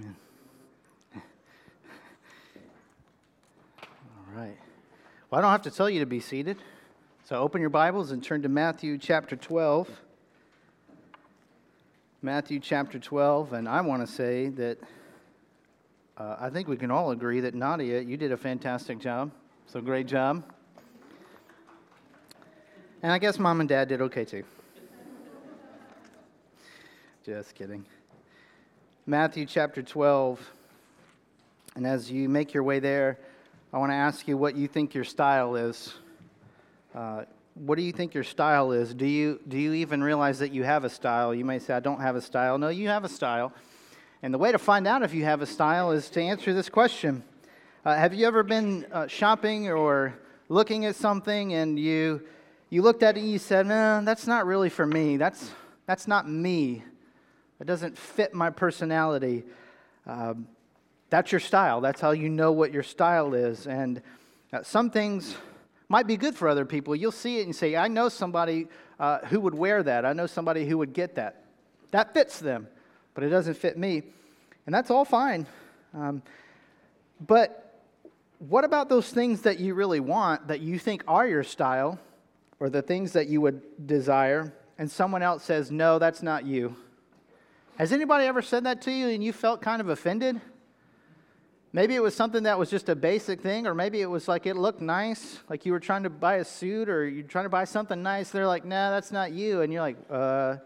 Amen. All right. Well, I don't have to tell you to be seated. So open your Bibles and turn to Matthew chapter 12. Matthew chapter 12. And I want to say that uh, I think we can all agree that Nadia, you did a fantastic job. So great job. And I guess mom and dad did okay too. Just kidding. Matthew chapter 12. And as you make your way there, I want to ask you what you think your style is. Uh, what do you think your style is? Do you, do you even realize that you have a style? You may say, I don't have a style. No, you have a style. And the way to find out if you have a style is to answer this question uh, Have you ever been uh, shopping or looking at something and you, you looked at it and you said, No, that's not really for me. That's, that's not me. It doesn't fit my personality. Um, that's your style. That's how you know what your style is. And uh, some things might be good for other people. You'll see it and say, I know somebody uh, who would wear that. I know somebody who would get that. That fits them, but it doesn't fit me. And that's all fine. Um, but what about those things that you really want, that you think are your style, or the things that you would desire, and someone else says, No, that's not you? Has anybody ever said that to you and you felt kind of offended? Maybe it was something that was just a basic thing, or maybe it was like it looked nice, like you were trying to buy a suit or you're trying to buy something nice. They're like, nah, that's not you. And you're like, uh,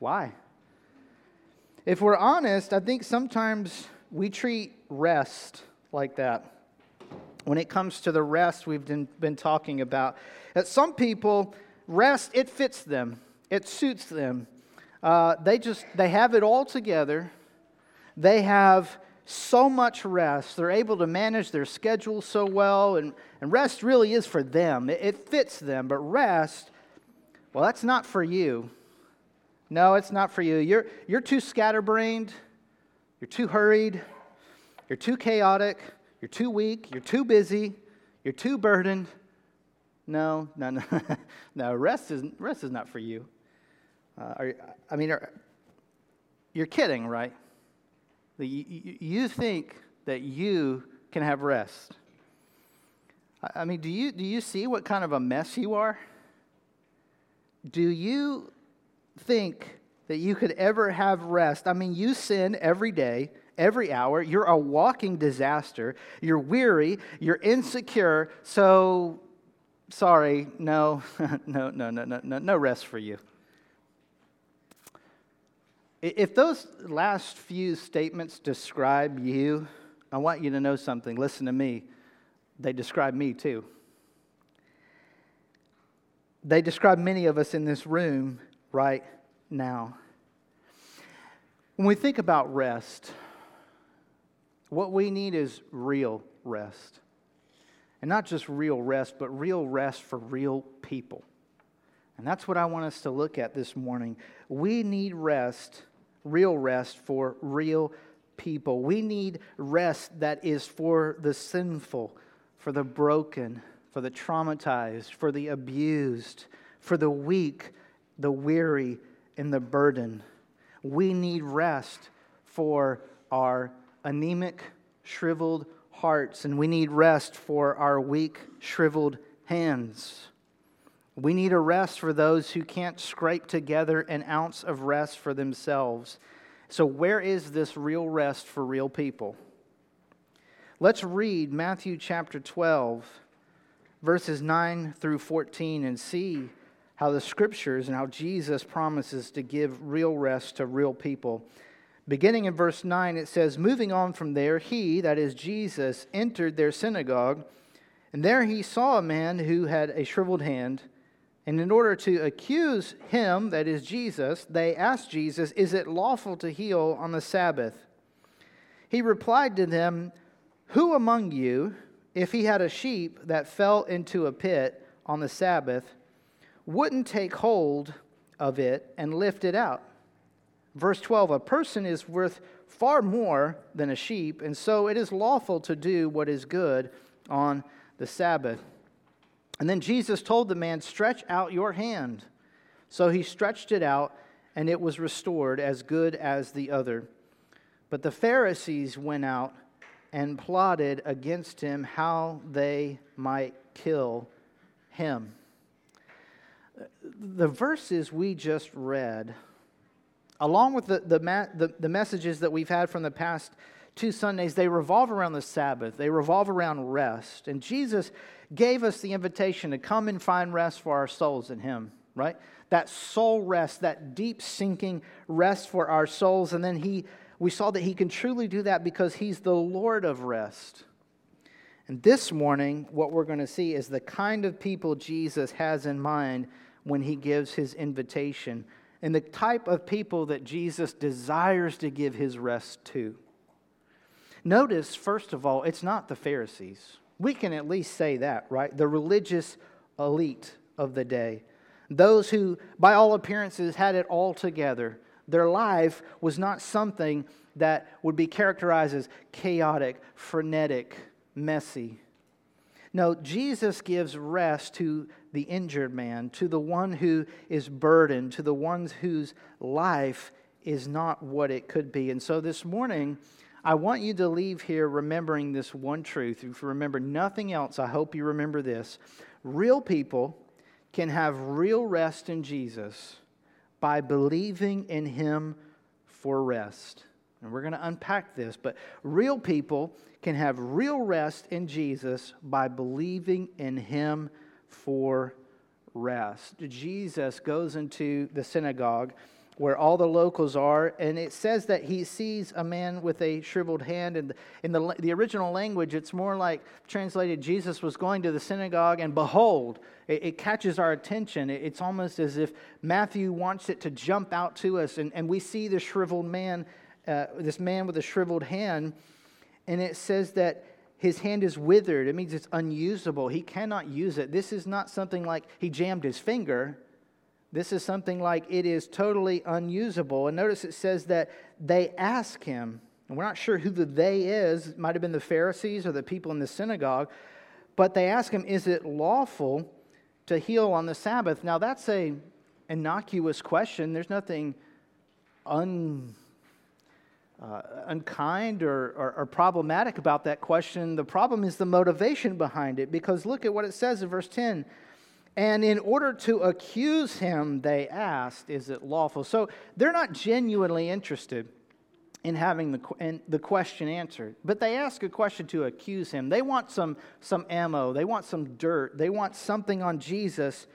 why? If we're honest, I think sometimes we treat rest like that. When it comes to the rest we've been, been talking about, that some people, rest, it fits them, it suits them. Uh, they just they have it all together. They have so much rest. They're able to manage their schedule so well, and, and rest really is for them. It, it fits them, but rest, well, that's not for you. No, it's not for you. You're, you're too scatterbrained, you're too hurried, you're too chaotic, you're too weak, you're too busy, you're too burdened. No, no, no. no, rest is, rest is not for you. Uh, are, I mean, are, you're kidding, right? You, you think that you can have rest. I mean, do you, do you see what kind of a mess you are? Do you think that you could ever have rest? I mean, you sin every day, every hour. You're a walking disaster. You're weary. You're insecure. So, sorry, no, no, no, no, no, no, no rest for you. If those last few statements describe you, I want you to know something. Listen to me. They describe me too. They describe many of us in this room right now. When we think about rest, what we need is real rest. And not just real rest, but real rest for real people. And that's what I want us to look at this morning. We need rest real rest for real people. We need rest that is for the sinful, for the broken, for the traumatized, for the abused, for the weak, the weary, and the burden. We need rest for our anemic, shriveled hearts, and we need rest for our weak, shriveled hands. We need a rest for those who can't scrape together an ounce of rest for themselves. So, where is this real rest for real people? Let's read Matthew chapter 12, verses 9 through 14, and see how the scriptures and how Jesus promises to give real rest to real people. Beginning in verse 9, it says, Moving on from there, he, that is Jesus, entered their synagogue, and there he saw a man who had a shriveled hand. And in order to accuse him, that is Jesus, they asked Jesus, Is it lawful to heal on the Sabbath? He replied to them, Who among you, if he had a sheep that fell into a pit on the Sabbath, wouldn't take hold of it and lift it out? Verse 12 A person is worth far more than a sheep, and so it is lawful to do what is good on the Sabbath. And then Jesus told the man, Stretch out your hand. So he stretched it out, and it was restored as good as the other. But the Pharisees went out and plotted against him how they might kill him. The verses we just read, along with the, the, the, the messages that we've had from the past two Sundays, they revolve around the Sabbath, they revolve around rest. And Jesus gave us the invitation to come and find rest for our souls in Him, right? That soul rest, that deep sinking rest for our souls. And then He, we saw that He can truly do that because He's the Lord of rest. And this morning, what we're going to see is the kind of people Jesus has in mind when He gives His invitation and the type of people that Jesus desires to give His rest to. Notice, first of all, it's not the Pharisees. We can at least say that, right? The religious elite of the day. Those who, by all appearances, had it all together. Their life was not something that would be characterized as chaotic, frenetic, messy. No, Jesus gives rest to the injured man, to the one who is burdened, to the ones whose life is not what it could be. And so this morning, I want you to leave here remembering this one truth. If you remember nothing else, I hope you remember this. Real people can have real rest in Jesus by believing in Him for rest. And we're going to unpack this, but real people can have real rest in Jesus by believing in Him for rest. Jesus goes into the synagogue where all the locals are, and it says that he sees a man with a shriveled hand. And in the, the original language, it's more like translated Jesus was going to the synagogue, and behold, it, it catches our attention. It, it's almost as if Matthew wants it to jump out to us, and, and we see the shriveled man, uh, this man with a shriveled hand, and it says that his hand is withered. It means it's unusable. He cannot use it. This is not something like he jammed his finger. This is something like it is totally unusable. And notice it says that they ask him, and we're not sure who the they is, it might have been the Pharisees or the people in the synagogue, but they ask him, Is it lawful to heal on the Sabbath? Now, that's a innocuous question. There's nothing un, uh, unkind or, or, or problematic about that question. The problem is the motivation behind it, because look at what it says in verse 10 and in order to accuse him, they asked, Is it lawful? So they're not genuinely interested in having the, in the question answered, but they ask a question to accuse him. They want some, some ammo, they want some dirt, they want something on Jesus,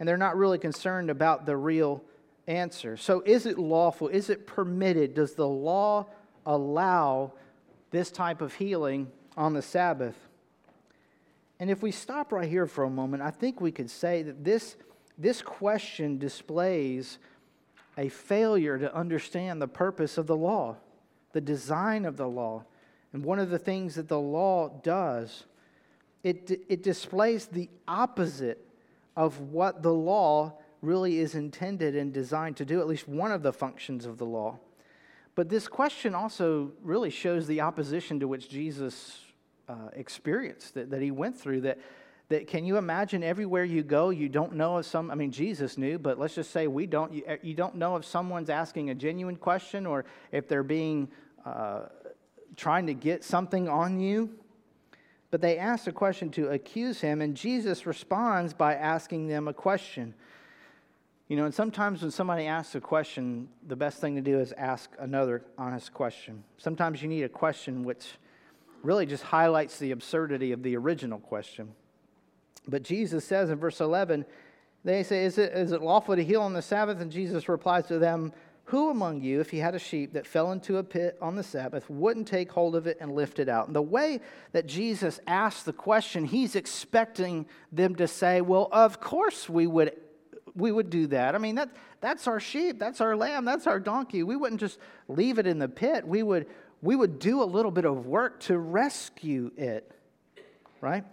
and they're not really concerned about the real answer. So is it lawful? Is it permitted? Does the law allow this type of healing on the Sabbath? And if we stop right here for a moment, I think we could say that this, this question displays a failure to understand the purpose of the law, the design of the law. And one of the things that the law does, it, it displays the opposite of what the law really is intended and designed to do, at least one of the functions of the law. But this question also really shows the opposition to which Jesus uh, experience that, that he went through that that can you imagine everywhere you go you don't know if some i mean jesus knew but let's just say we don't you, you don't know if someone's asking a genuine question or if they're being uh, trying to get something on you but they ask a question to accuse him and jesus responds by asking them a question. You know and sometimes when somebody asks a question the best thing to do is ask another honest question. Sometimes you need a question which really just highlights the absurdity of the original question. But Jesus says in verse 11, they say, Is it, is it lawful to heal on the Sabbath? And Jesus replies to them, Who among you, if he had a sheep that fell into a pit on the Sabbath, wouldn't take hold of it and lift it out? And the way that Jesus asks the question, he's expecting them to say, Well, of course we would. We would do that. I mean, that, that's our sheep, that's our lamb, that's our donkey. We wouldn't just leave it in the pit. We would, we would do a little bit of work to rescue it, right?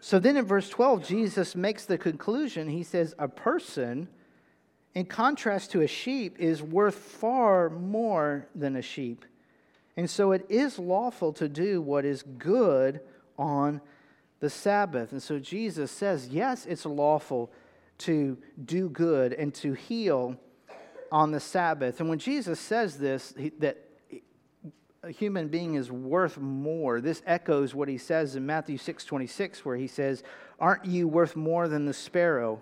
So then in verse 12, Jesus makes the conclusion. He says, A person, in contrast to a sheep, is worth far more than a sheep. And so it is lawful to do what is good on the Sabbath. And so Jesus says, Yes, it's lawful to do good and to heal on the Sabbath. And when Jesus says this, he, that human being is worth more. This echoes what he says in Matthew 6 26, where he says, Aren't you worth more than the sparrow?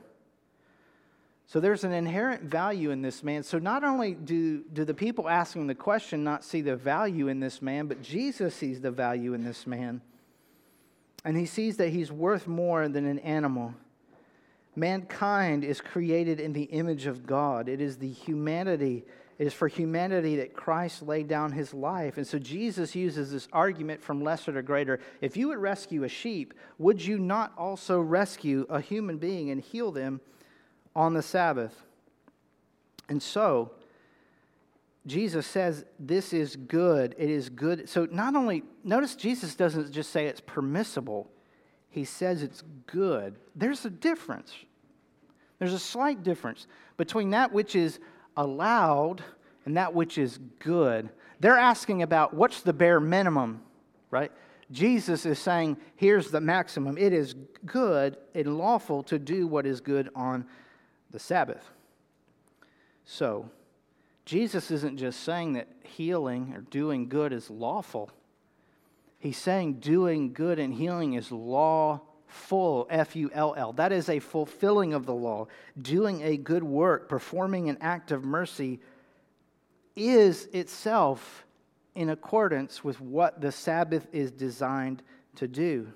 So there's an inherent value in this man. So not only do, do the people asking the question not see the value in this man, but Jesus sees the value in this man. And he sees that he's worth more than an animal. Mankind is created in the image of God. It is the humanity, it is for humanity that Christ laid down his life. And so Jesus uses this argument from lesser to greater. If you would rescue a sheep, would you not also rescue a human being and heal them? on the Sabbath. And so, Jesus says this is good. It is good. So, not only, notice Jesus doesn't just say it's permissible, he says it's good. There's a difference. There's a slight difference between that which is allowed and that which is good. They're asking about what's the bare minimum, right? Jesus is saying, here's the maximum. It is good and lawful to do what is good on the Sabbath. So, Jesus isn't just saying that healing or doing good is lawful. He's saying doing good and healing is lawful, F U L L. That is a fulfilling of the law. Doing a good work, performing an act of mercy is itself in accordance with what the Sabbath is designed to do.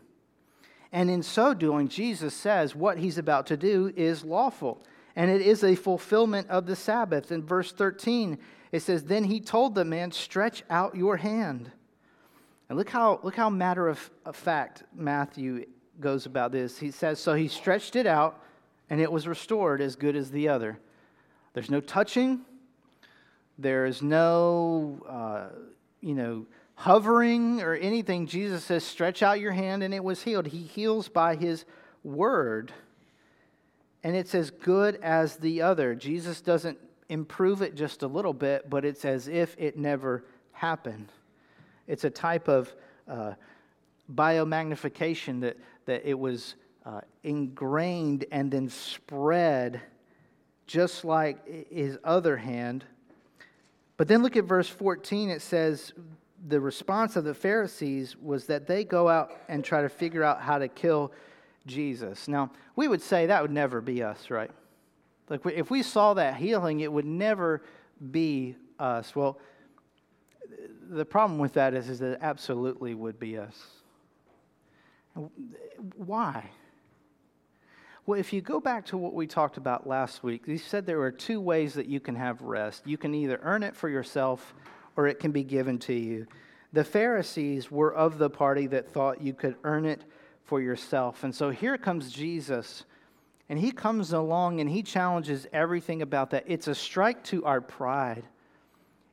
And in so doing, Jesus says what he's about to do is lawful and it is a fulfillment of the Sabbath. In verse 13, it says, Then he told the man, Stretch out your hand. And look how, look how matter of, fact Matthew goes about this. He says, So he stretched it out, and it was restored as good as the other. There's no touching, there is no, uh, you know, hovering or anything. Jesus says, Stretch out your hand, and it was healed. He heals by his word and it's as good as the other. Jesus doesn't improve it just a little bit, but it's as if it never happened. It's a type of uh, biomagnification that, that it was uh, ingrained and then spread just like his other hand. But then look at verse 14. It says, the response of the Pharisees was that they go out and try to figure out how to kill Jesus. Now, we would say that would never be us, right? Like, if we saw that healing, it would never be us. Well, the problem with that is, is that it absolutely would be us. Why? Well, if you go back to what we talked about last week, we said there are two ways that you can have rest. You can either earn it for yourself or it can be given to you. The Pharisees were of the party that thought you could earn it for yourself. And so here comes Jesus, and he comes along and he challenges everything about that. It's a strike to our pride,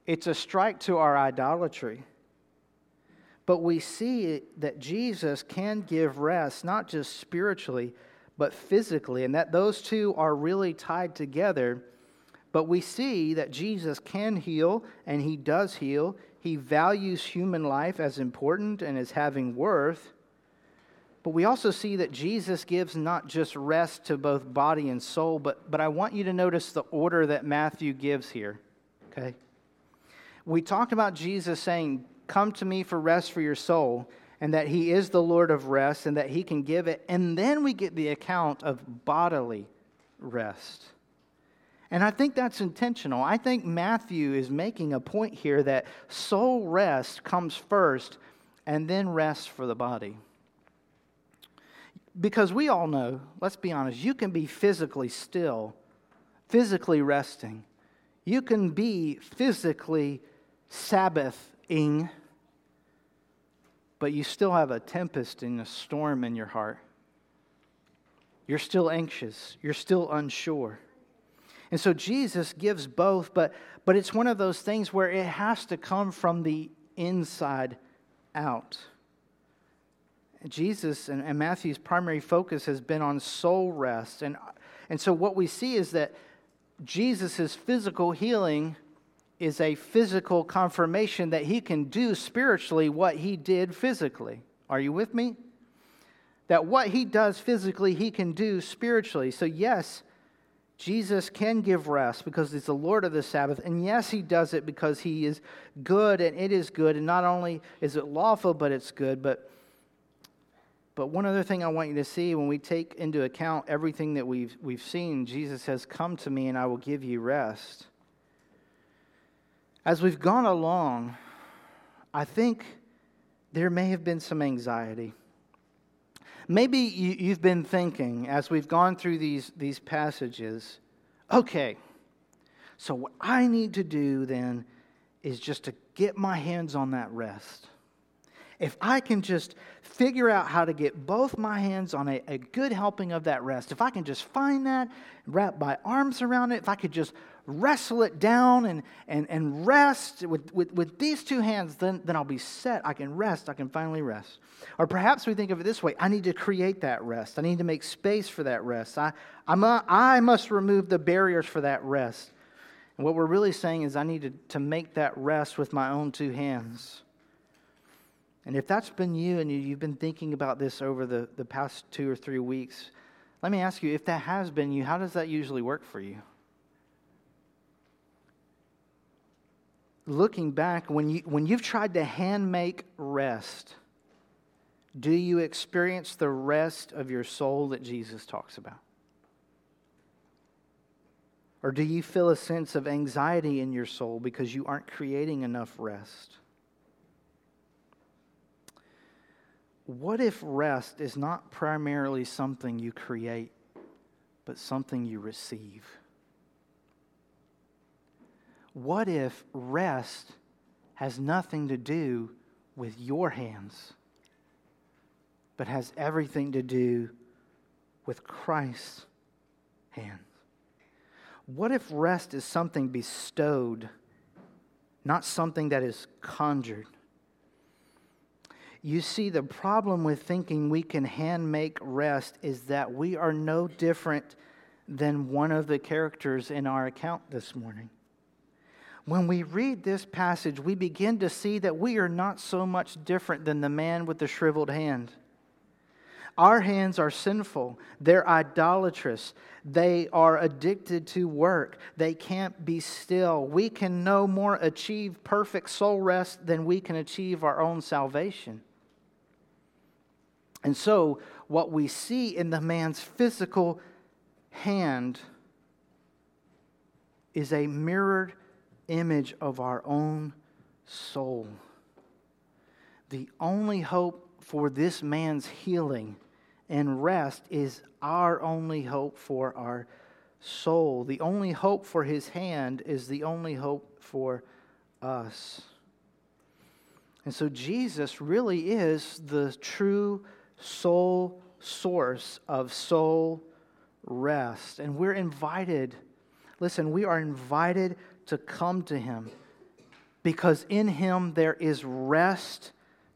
it's a strike to our idolatry. But we see that Jesus can give rest, not just spiritually, but physically, and that those two are really tied together. But we see that Jesus can heal, and he does heal. He values human life as important and as having worth. But we also see that Jesus gives not just rest to both body and soul, but, but I want you to notice the order that Matthew gives here. Okay? We talked about Jesus saying, Come to me for rest for your soul, and that he is the Lord of rest, and that he can give it. And then we get the account of bodily rest. And I think that's intentional. I think Matthew is making a point here that soul rest comes first, and then rest for the body. Because we all know, let's be honest, you can be physically still, physically resting. You can be physically Sabbathing, but you still have a tempest and a storm in your heart. You're still anxious, you're still unsure. And so Jesus gives both, but, but it's one of those things where it has to come from the inside out. Jesus and, and Matthew's primary focus has been on soul rest. And, and so what we see is that Jesus' physical healing is a physical confirmation that he can do spiritually what he did physically. Are you with me? That what he does physically, he can do spiritually. So, yes, Jesus can give rest because he's the Lord of the Sabbath. And yes, he does it because he is good and it is good. And not only is it lawful, but it's good. But, but one other thing I want you to see when we take into account everything that we've, we've seen, Jesus says, Come to me and I will give you rest. As we've gone along, I think there may have been some anxiety. Maybe you, have been thinking as we've gone through these, these passages, okay, so what I need to do then is just to get my hands on that rest. If I can just figure out how to get both my hands on a, a good helping of that rest, if I can just find that, wrap my arms around it, if I could just wrestle it down and, and, and rest with, with, with these two hands, then, then I'll be set. I can rest. I can finally rest. Or perhaps we think of it this way I need to create that rest. I need to make space for that rest. I, I'm a, I must remove the barriers for that rest. And what we're really saying is, I need to, to make that rest with my own two hands. And if that's been you and you've been thinking about this over the, the past two or three weeks, let me ask you if that has been you, how does that usually work for you? Looking back, when, you, when you've tried to hand make rest, do you experience the rest of your soul that Jesus talks about? Or do you feel a sense of anxiety in your soul because you aren't creating enough rest? What if rest is not primarily something you create, but something you receive? What if rest has nothing to do with your hands, but has everything to do with Christ's hands? What if rest is something bestowed, not something that is conjured? You see, the problem with thinking we can hand make rest is that we are no different than one of the characters in our account this morning when we read this passage, we begin to see that we are not so much different than the man with the shriveled hand. Our hands are sinful. They're idolatrous. They are addicted to work. They can't be still. We can no more achieve perfect soul rest than we can achieve our own salvation. And so, what we see in the man's physical hand is a mirrored image of our own sole. The only hope for this man's healing and rest is our only hope for our soul. The only hope for his hand is the only hope for us. And so Jesus really is the true soul source of soul rest. And we're invited, listen, we are invited to come to Him because in Him there is rest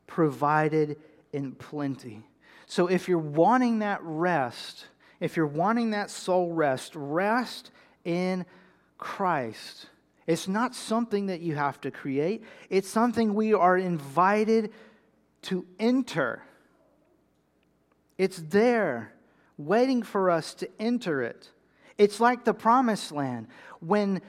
provided in plenty. So if you're wanting that rest, if you're wanting that soul rest, rest in Christ. It's not something that you have to create, it's something we are invited to enter. It's there, waiting for us to enter it. It's like the promised land. When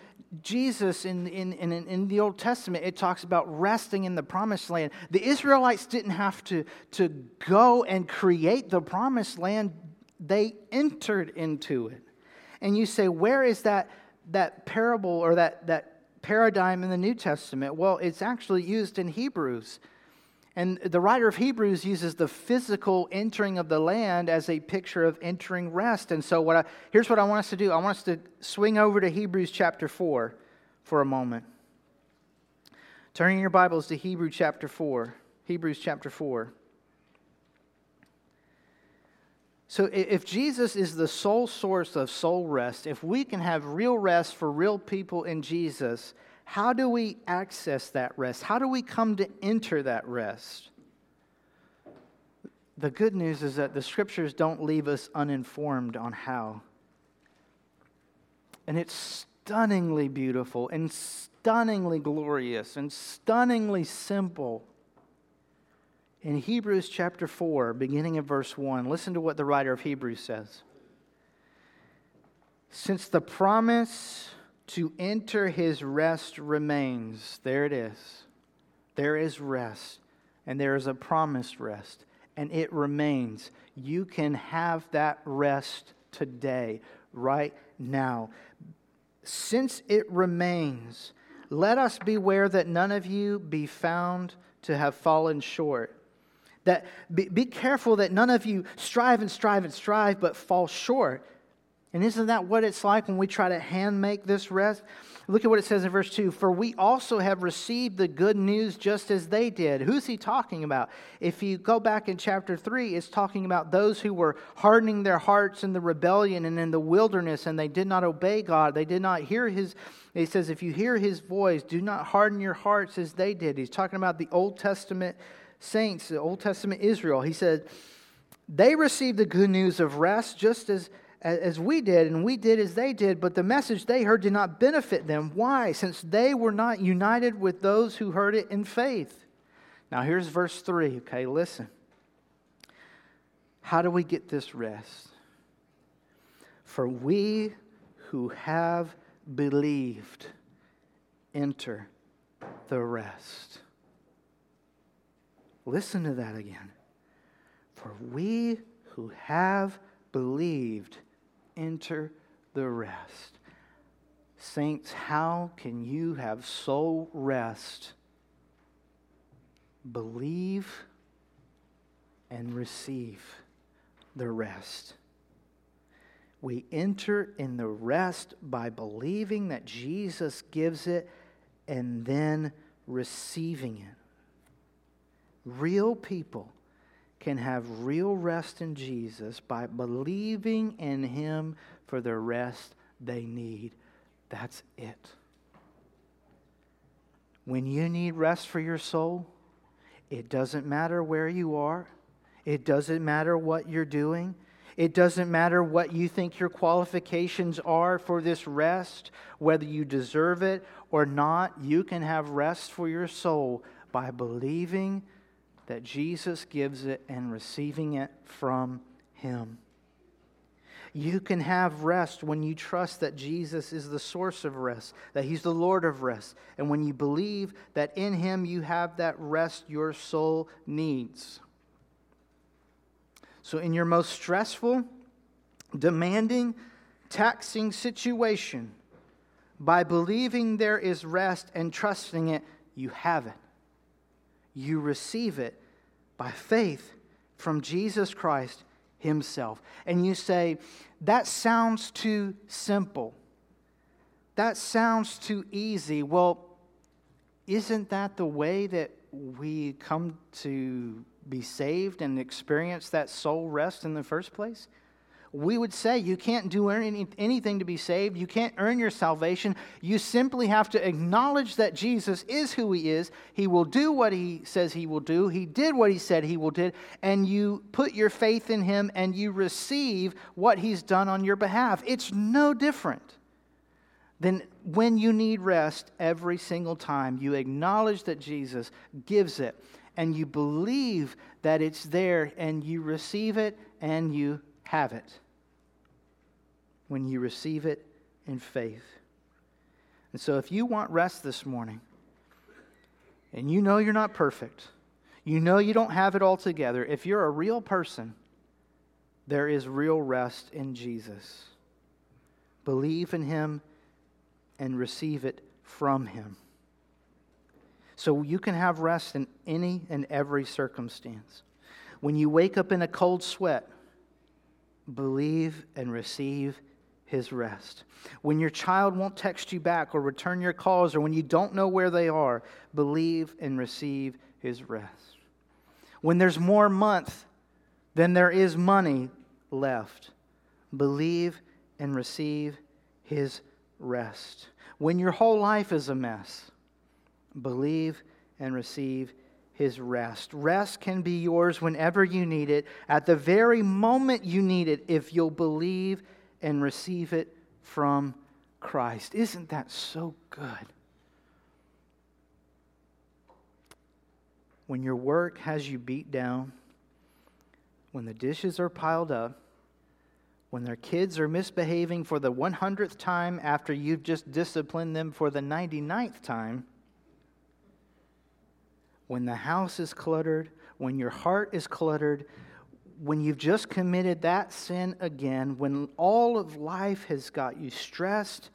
Jesus in, in, in, in the Old Testament, it talks about resting in the promised land. The Israelites didn't have to, to go and create the promised land, they entered into it. And you say, where is that, that parable or that, that paradigm in the New Testament? Well, it's actually used in Hebrews. And the writer of Hebrews uses the physical entering of the land as a picture of entering rest. And so, what I, here's what I want us to do I want us to swing over to Hebrews chapter 4 for a moment. Turning your Bibles to Hebrews chapter 4. Hebrews chapter 4. So, if Jesus is the sole source of soul rest, if we can have real rest for real people in Jesus, how do we access that rest? How do we come to enter that rest? The good news is that the scriptures don't leave us uninformed on how. And it's stunningly beautiful and stunningly glorious and stunningly simple. In Hebrews chapter 4, beginning of verse 1, listen to what the writer of Hebrews says. Since the promise to enter his rest remains, there it is. There is rest, and there is a promised rest, and it remains. You can have that rest today, right now. Since it remains, let us beware that none of you be found to have fallen short. That be, be careful that none of you strive and strive and strive but fall short. And isn't that what it's like when we try to hand make this rest? Look at what it says in verse 2 For we also have received the good news just as they did. Who's he talking about? If you go back in chapter 3, it's talking about those who were hardening their hearts in the rebellion and in the wilderness, and they did not obey God. They did not hear his. He says, If you hear his voice, do not harden your hearts as they did. He's talking about the Old Testament saints, the Old Testament Israel. He said, They received the good news of rest just as as we did, and we did as they did, but the message they heard did not benefit them. Why? Since they were not united with those who heard it in faith. Now, here's verse 3, okay? Listen. How do we get this rest? For we who have believed enter the rest. Listen to that again. For we who have believed enter the rest. Saints, how can you have soul rest? Believe and receive the rest. We enter in the rest by believing that Jesus gives it and then receiving it. Real people can have real rest in Jesus by believing in Him for the rest they need. That's it. When you need rest for your soul, it doesn't matter where you are, it doesn't matter what you're doing. It doesn't matter what you think your qualifications are for this rest, whether you deserve it or not. You can have rest for your soul by believing that Jesus gives it and receiving it from Him. You can have rest when you trust that Jesus is the source of rest, that He's the Lord of rest, and when you believe that in Him you have that rest your soul needs. So, in your most stressful, demanding, taxing situation, by believing there is rest and trusting it, you have it. You receive it by faith from Jesus Christ Himself. And you say, that sounds too simple. That sounds too easy. Well, isn't that the way that we come to be saved and experience that soul rest in the first place? We would say you can't do any, anything to be saved. You can't earn your salvation. You simply have to acknowledge that Jesus is who he is. He will do what he says he will do. He did what he said he will do. And you put your faith in him and you receive what he's done on your behalf. It's no different than when you need rest every single time. You acknowledge that Jesus gives it and you believe that it's there and you receive it and you have it when you receive it in faith. And so, if you want rest this morning, and you know you're not perfect, you know you don't have it all together, if you're a real person, there is real rest in Jesus. Believe in Him and receive it from Him. So you can have rest in any and every circumstance. When you wake up in a cold sweat, believe and receive his rest. When your child won't text you back or return your calls, or when you don't know where they are, believe and receive his rest. When there's more month than there is money left, believe and receive his rest. When your whole life is a mess, believe and receive his rest. Rest can be yours whenever you need it, at the very moment you need it, if you'll believe and receive it from Christ. Isn't that so good? When your work has you beat down, when the dishes are piled up, when their kids are misbehaving for the 100th time after you've just disciplined them for the 99th time, when the house is cluttered, when your heart is cluttered, when you've just committed that sin again, when all of life has got you stressed,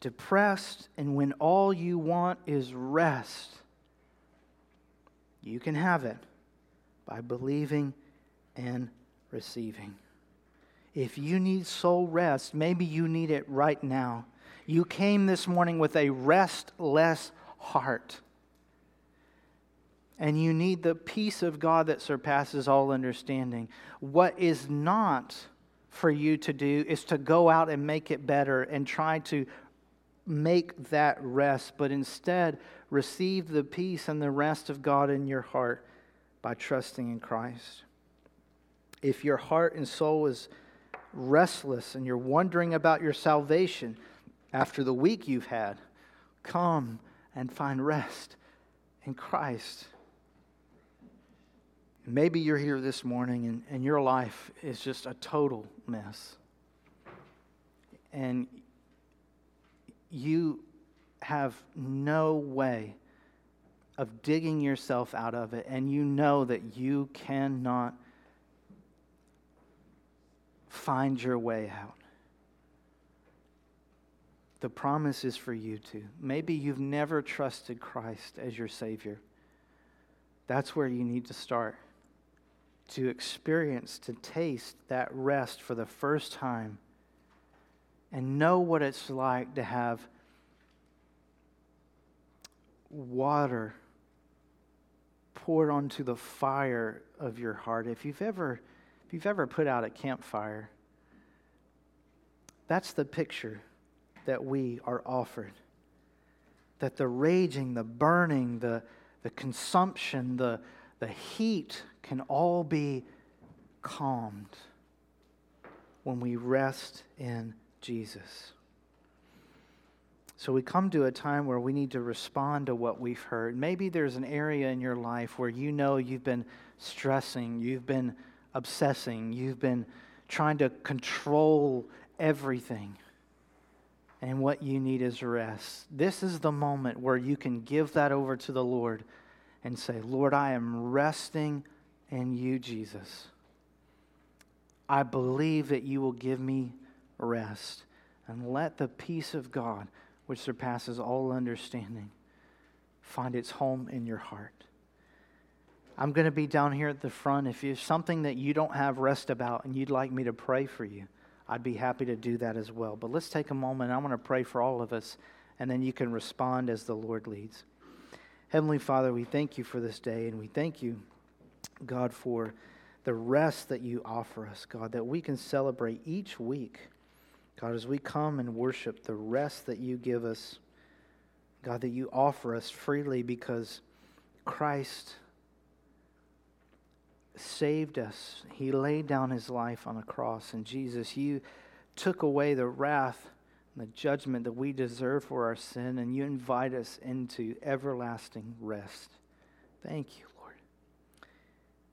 depressed, and when all you want is rest, you can have it by believing and receiving. If you need soul rest, maybe you need it right now. You came this morning with a restless heart. And you need the peace of God that surpasses all understanding. What is not for you to do is to go out and make it better and try to make that rest, but instead receive the peace and the rest of God in your heart by trusting in Christ. If your heart and soul is restless and you're wondering about your salvation after the week you've had, come and find rest in Christ. Maybe you're here this morning and, and your life is just a total mess. And you have no way of digging yourself out of it, and you know that you cannot find your way out. The promise is for you too. Maybe you've never trusted Christ as your Savior. That's where you need to start to experience, to taste that rest for the first time and know what it's like to have water poured onto the fire of your heart. If you've ever if you've ever put out a campfire, that's the picture that we are offered. That the raging, the burning, the, the consumption, the, the heat can all be calmed when we rest in Jesus. So we come to a time where we need to respond to what we've heard. Maybe there's an area in your life where you know you've been stressing, you've been obsessing, you've been trying to control everything. And what you need is rest. This is the moment where you can give that over to the Lord and say, Lord, I am resting in you, Jesus. I believe that you will give me rest. And let the peace of God, which surpasses all understanding, find its home in your heart. I'm going to be down here at the front. If there's something that you don't have rest about and you'd like me to pray for you, I'd be happy to do that as well. But let's take a moment. I want to pray for all of us, and then you can respond as the Lord leads. Heavenly Father, we thank you for this day, and we thank you, God, for the rest that you offer us, God, that we can celebrate each week. God, as we come and worship the rest that you give us, God, that you offer us freely because Christ saved us. He laid down his life on a cross. And Jesus, you took away the wrath and the judgment that we deserve for our sin, and you invite us into everlasting rest. Thank you.